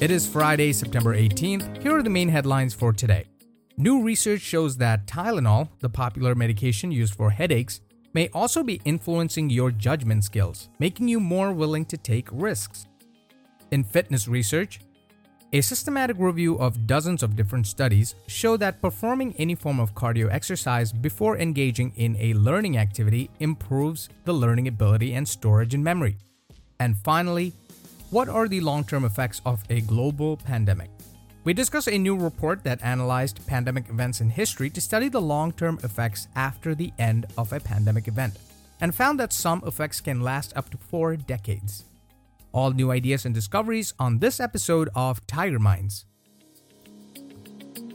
It is Friday, September 18th. Here are the main headlines for today. New research shows that Tylenol, the popular medication used for headaches, may also be influencing your judgment skills, making you more willing to take risks. In fitness research, a systematic review of dozens of different studies show that performing any form of cardio exercise before engaging in a learning activity improves the learning ability and storage in memory. And finally, what are the long term effects of a global pandemic? We discuss a new report that analyzed pandemic events in history to study the long term effects after the end of a pandemic event, and found that some effects can last up to four decades. All new ideas and discoveries on this episode of Tiger Minds.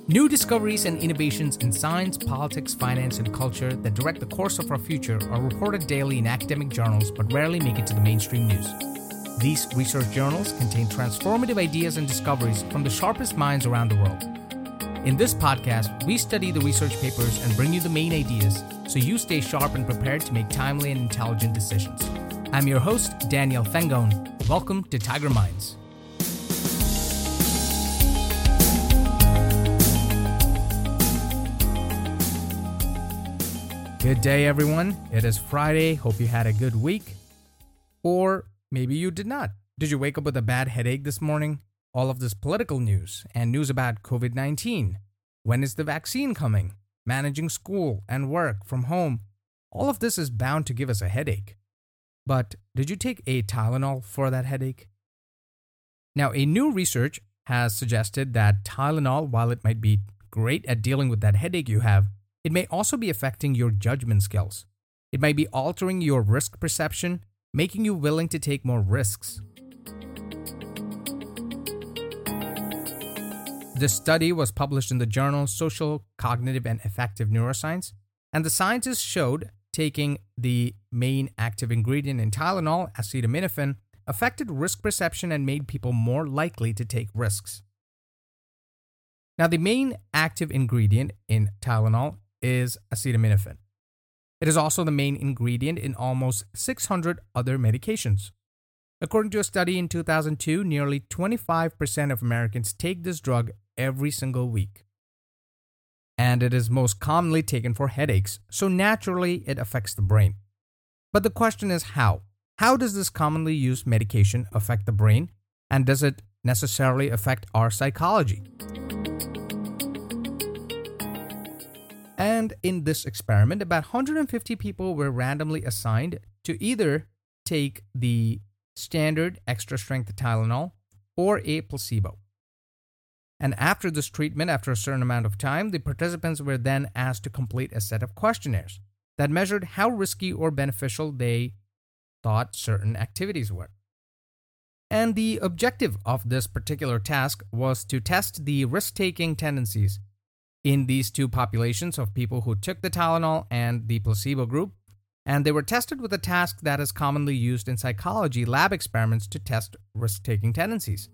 New discoveries and innovations in science, politics, finance, and culture that direct the course of our future are reported daily in academic journals but rarely make it to the mainstream news. These research journals contain transformative ideas and discoveries from the sharpest minds around the world. In this podcast, we study the research papers and bring you the main ideas so you stay sharp and prepared to make timely and intelligent decisions. I'm your host, Daniel Fengone. Welcome to Tiger Minds. Good day, everyone. It is Friday. Hope you had a good week. Or Maybe you did not. Did you wake up with a bad headache this morning? All of this political news and news about COVID 19. When is the vaccine coming? Managing school and work from home. All of this is bound to give us a headache. But did you take a Tylenol for that headache? Now, a new research has suggested that Tylenol, while it might be great at dealing with that headache you have, it may also be affecting your judgment skills. It might be altering your risk perception making you willing to take more risks. This study was published in the journal Social, Cognitive, and Affective Neuroscience, and the scientists showed taking the main active ingredient in Tylenol, acetaminophen, affected risk perception and made people more likely to take risks. Now, the main active ingredient in Tylenol is acetaminophen. It is also the main ingredient in almost 600 other medications. According to a study in 2002, nearly 25% of Americans take this drug every single week. And it is most commonly taken for headaches, so naturally it affects the brain. But the question is how? How does this commonly used medication affect the brain? And does it necessarily affect our psychology? And in this experiment, about 150 people were randomly assigned to either take the standard extra strength Tylenol or a placebo. And after this treatment, after a certain amount of time, the participants were then asked to complete a set of questionnaires that measured how risky or beneficial they thought certain activities were. And the objective of this particular task was to test the risk taking tendencies in these two populations of people who took the Tylenol and the placebo group, and they were tested with a task that is commonly used in psychology lab experiments to test risk taking tendencies.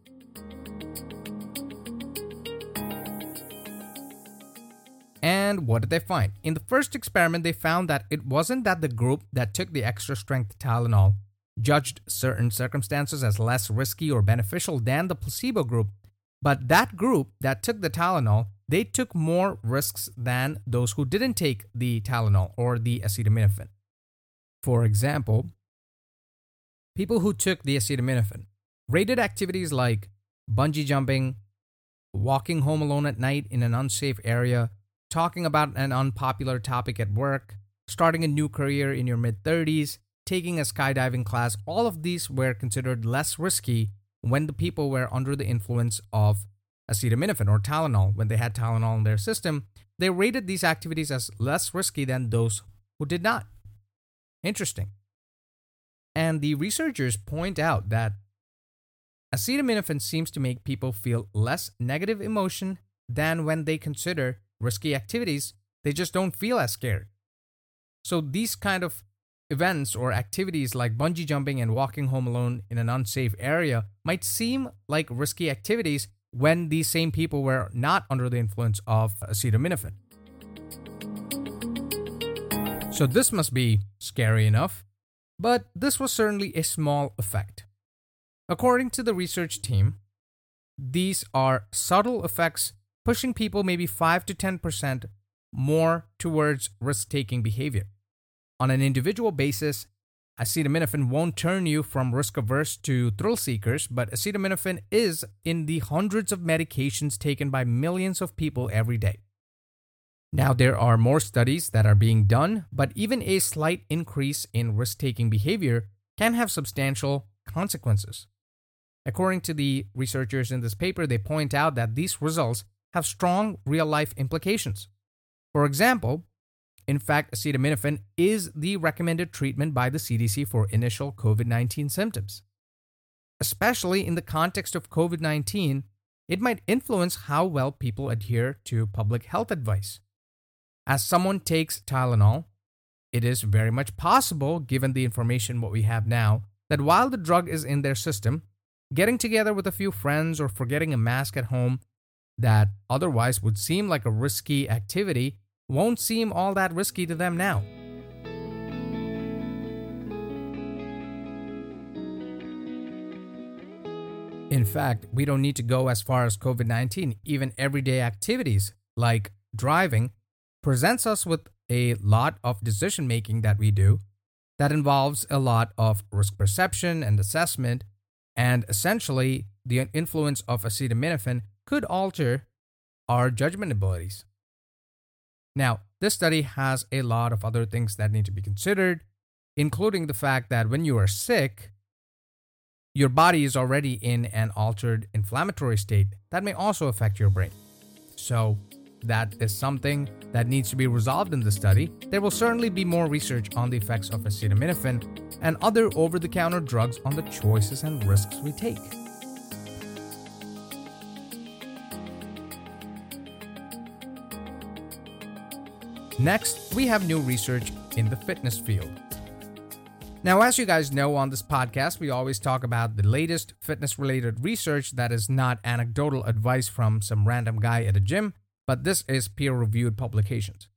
And what did they find? In the first experiment, they found that it wasn't that the group that took the extra strength Tylenol judged certain circumstances as less risky or beneficial than the placebo group, but that group that took the Tylenol they took more risks than those who didn't take the Tylenol or the acetaminophen. For example, people who took the acetaminophen rated activities like bungee jumping, walking home alone at night in an unsafe area, talking about an unpopular topic at work, starting a new career in your mid 30s, taking a skydiving class, all of these were considered less risky when the people were under the influence of acetaminophen or Tylenol when they had Tylenol in their system, they rated these activities as less risky than those who did not. Interesting. And the researchers point out that acetaminophen seems to make people feel less negative emotion than when they consider risky activities. They just don't feel as scared. So these kind of events or activities like bungee jumping and walking home alone in an unsafe area might seem like risky activities, when these same people were not under the influence of acetaminophen. So this must be scary enough, but this was certainly a small effect. According to the research team, these are subtle effects pushing people maybe 5 to 10% more towards risk taking behavior. On an individual basis, acetaminophen won't turn you from risk averse to thrill seekers, but acetaminophen is in the hundreds of medications taken by millions of people every day. Now, there are more studies that are being done, but even a slight increase in risk taking behavior can have substantial consequences. According to the researchers in this paper, they point out that these results have strong real life implications. For example, in fact, acetaminophen is the recommended treatment by the CDC for initial COVID 19 symptoms. Especially in the context of COVID 19, it might influence how well people adhere to public health advice. As someone takes Tylenol, it is very much possible, given the information what we have now, that while the drug is in their system, getting together with a few friends or forgetting a mask at home that otherwise would seem like a risky activity won't seem all that risky to them now. In fact, we don't need to go as far as COVID 19. Even everyday activities like driving presents us with a lot of decision making that we do that involves a lot of risk perception and assessment, and essentially, the influence of acetaminophen could alter our judgment abilities. Now, this study has a lot of other things that need to be considered, including the fact that when you are sick, your body is already in an altered inflammatory state that may also affect your brain. So, that is something that needs to be resolved in the study. There will certainly be more research on the effects of acetaminophen and other over the counter drugs on the choices and risks we take. Next, we have new research in the fitness field. Now, as you guys know on this podcast, we always talk about the latest fitness related research that is not anecdotal advice from some random guy at a gym but this is peer reviewed publications.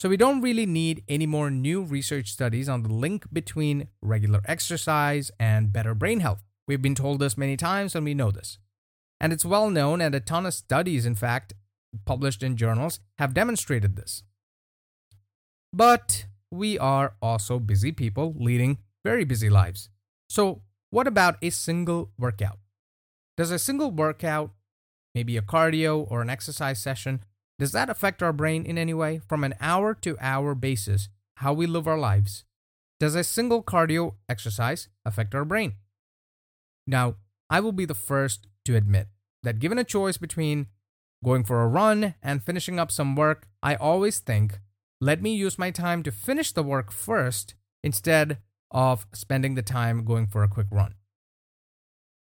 So we don't really need any more new research studies on the link between regular exercise and better brain health. We've been told this many times and we know this. And it's well known, and a ton of studies, in fact, published in journals, have demonstrated this. But we are also busy people leading very busy lives. So, what about a single workout? Does a single workout, maybe a cardio or an exercise session, does that affect our brain in any way from an hour to hour basis, how we live our lives? Does a single cardio exercise affect our brain? Now, I will be the first to admit that given a choice between going for a run and finishing up some work, I always think, let me use my time to finish the work first instead of spending the time going for a quick run.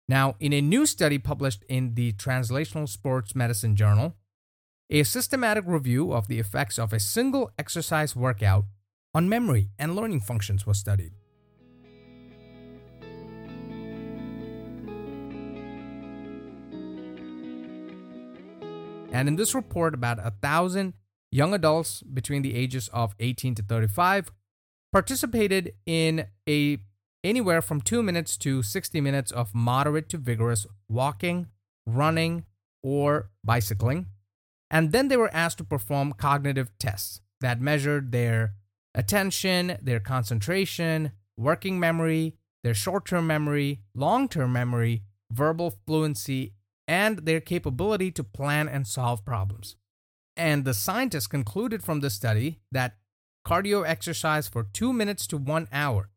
Now, in a new study published in the Translational Sports Medicine Journal, a systematic review of the effects of a single exercise workout on memory and learning functions was studied. And in this report, about a thousand young adults between the ages of 18 to 35 participated in a anywhere from 2 minutes to 60 minutes of moderate to vigorous walking, running, or bicycling and then they were asked to perform cognitive tests that measured their attention, their concentration, working memory, their short term memory, long term memory, verbal fluency, and their capability to plan and solve problems. And the scientists concluded from the study that cardio exercise for two minutes to one hour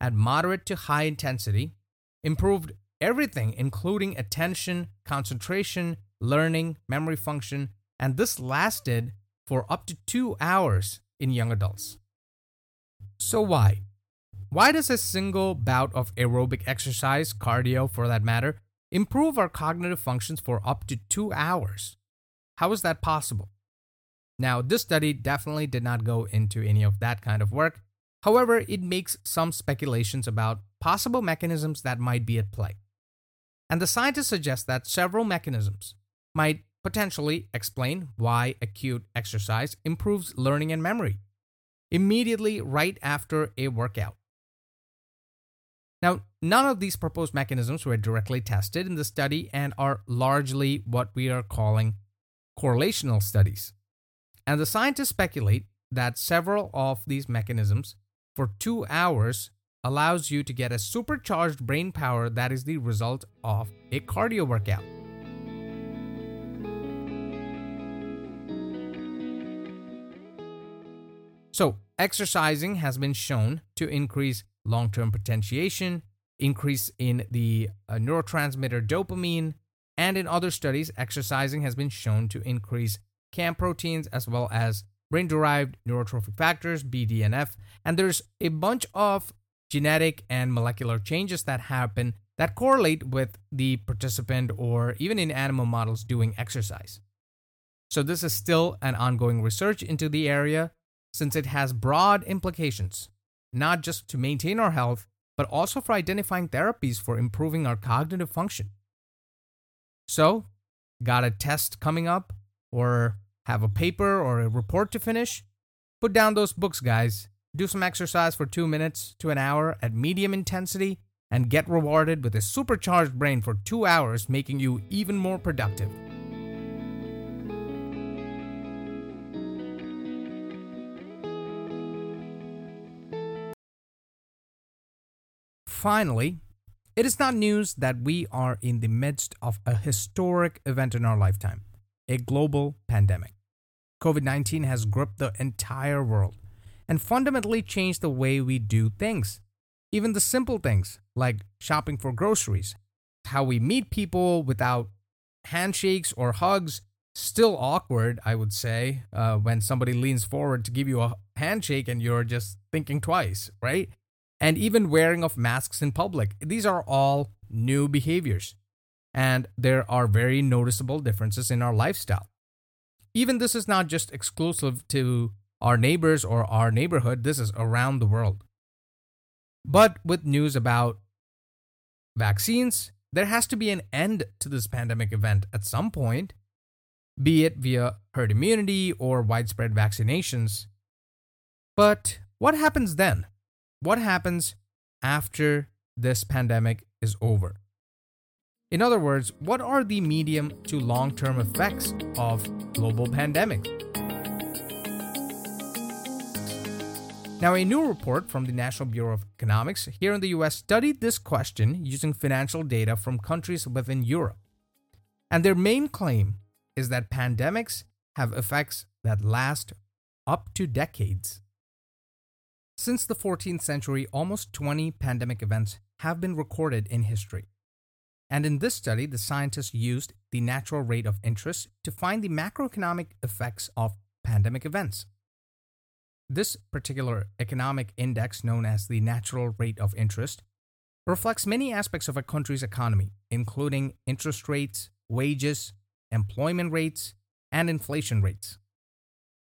at moderate to high intensity improved everything, including attention, concentration, learning, memory function, and this lasted for up to two hours in young adults. So, why? Why does a single bout of aerobic exercise, cardio for that matter, improve our cognitive functions for up to two hours? How is that possible? Now, this study definitely did not go into any of that kind of work. However, it makes some speculations about possible mechanisms that might be at play. And the scientists suggest that several mechanisms might potentially explain why acute exercise improves learning and memory immediately right after a workout. Now, none of these proposed mechanisms were directly tested in the study and are largely what we are calling correlational studies. And the scientists speculate that several of these mechanisms for two hours allows you to get a supercharged brain power that is the result of a cardio workout. So, exercising has been shown to increase long term potentiation, increase in the uh, neurotransmitter dopamine, and in other studies, exercising has been shown to increase CAM proteins as well as brain derived neurotrophic factors, BDNF. And there's a bunch of genetic and molecular changes that happen that correlate with the participant or even in animal models doing exercise. So, this is still an ongoing research into the area, since it has broad implications, not just to maintain our health, but also for identifying therapies for improving our cognitive function. So, got a test coming up, or have a paper or a report to finish? Put down those books, guys. Do some exercise for two minutes to an hour at medium intensity and get rewarded with a supercharged brain for two hours, making you even more productive. Finally, it is not news that we are in the midst of a historic event in our lifetime a global pandemic. COVID 19 has gripped the entire world and fundamentally changed the way we do things. Even the simple things like shopping for groceries, how we meet people without handshakes or hugs, still awkward, I would say, uh, when somebody leans forward to give you a handshake and you're just thinking twice, right? and even wearing of masks in public. These are all new behaviors, and there are very noticeable differences in our lifestyle. Even this is not just exclusive to our neighbors or our neighborhood, this is around the world. But with news about vaccines, there has to be an end to this pandemic event at some point, be it via herd immunity or widespread vaccinations. But what happens then? what happens after this pandemic is over? In other words, what are the medium to long term effects of global pandemic? Now, a new report from the National Bureau of Economics here in the US studied this question using financial data from countries within Europe. And their main claim is that pandemics have effects that last up to decades. Since the 14th century, almost 20 pandemic events have been recorded in history. And in this study, the scientists used the natural rate of interest to find the macroeconomic effects of pandemic events. This particular economic index, known as the natural rate of interest, reflects many aspects of a country's economy, including interest rates, wages, employment rates, and inflation rates.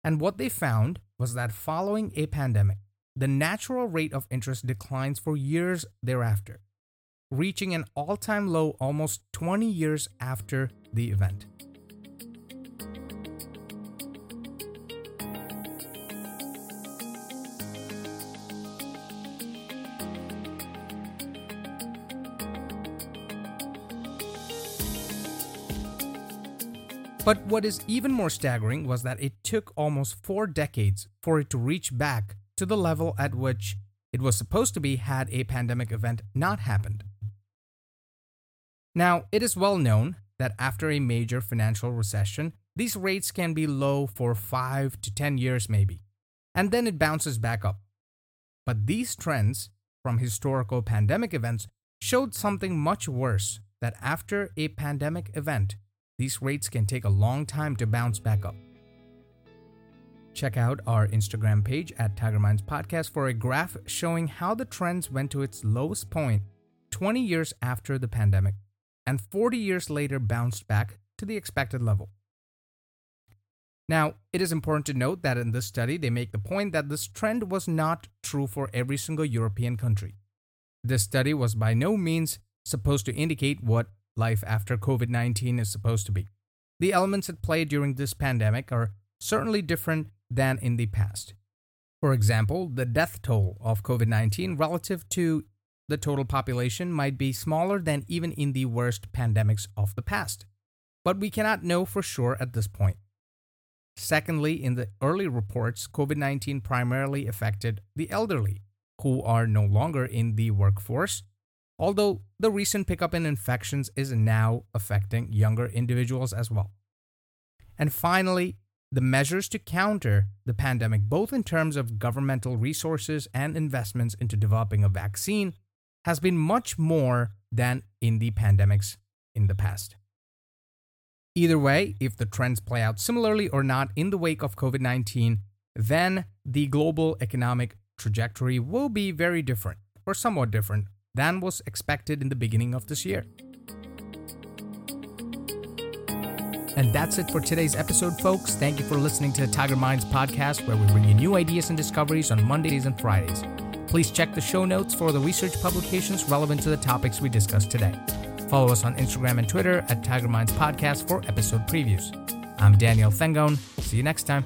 And what they found was that following a pandemic, the natural rate of interest declines for years thereafter, reaching an all time low almost 20 years after the event. But what is even more staggering was that it took almost four decades for it to reach back to the level at which it was supposed to be had a pandemic event not happened. Now, it is well known that after a major financial recession, these rates can be low for 5 to 10 years, maybe, and then it bounces back up. But these trends from historical pandemic events showed something much worse that after a pandemic event, these rates can take a long time to bounce back up. Check out our Instagram page at Tiger Minds Podcast for a graph showing how the trends went to its lowest point 20 years after the pandemic and 40 years later bounced back to the expected level. Now, it is important to note that in this study, they make the point that this trend was not true for every single European country. This study was by no means supposed to indicate what life after COVID 19 is supposed to be. The elements at play during this pandemic are certainly different than in the past. For example, the death toll of COVID 19 relative to the total population might be smaller than even in the worst pandemics of the past. But we cannot know for sure at this point. Secondly, in the early reports, COVID 19 primarily affected the elderly, who are no longer in the workforce, although the recent pickup in infections is now affecting younger individuals as well. And finally, the measures to counter the pandemic, both in terms of governmental resources and investments into developing a vaccine, has been much more than in the pandemics in the past. Either way, if the trends play out similarly or not in the wake of COVID 19, then the global economic trajectory will be very different, or somewhat different, than was expected in the beginning of this year. And that's it for today's episode, folks. Thank you for listening to the Tiger Minds podcast, where we bring you new ideas and discoveries on Mondays and Fridays. Please check the show notes for the research publications relevant to the topics we discussed today. Follow us on Instagram and Twitter at Tiger Minds Podcast for episode previews. I'm Daniel Thengone. See you next time.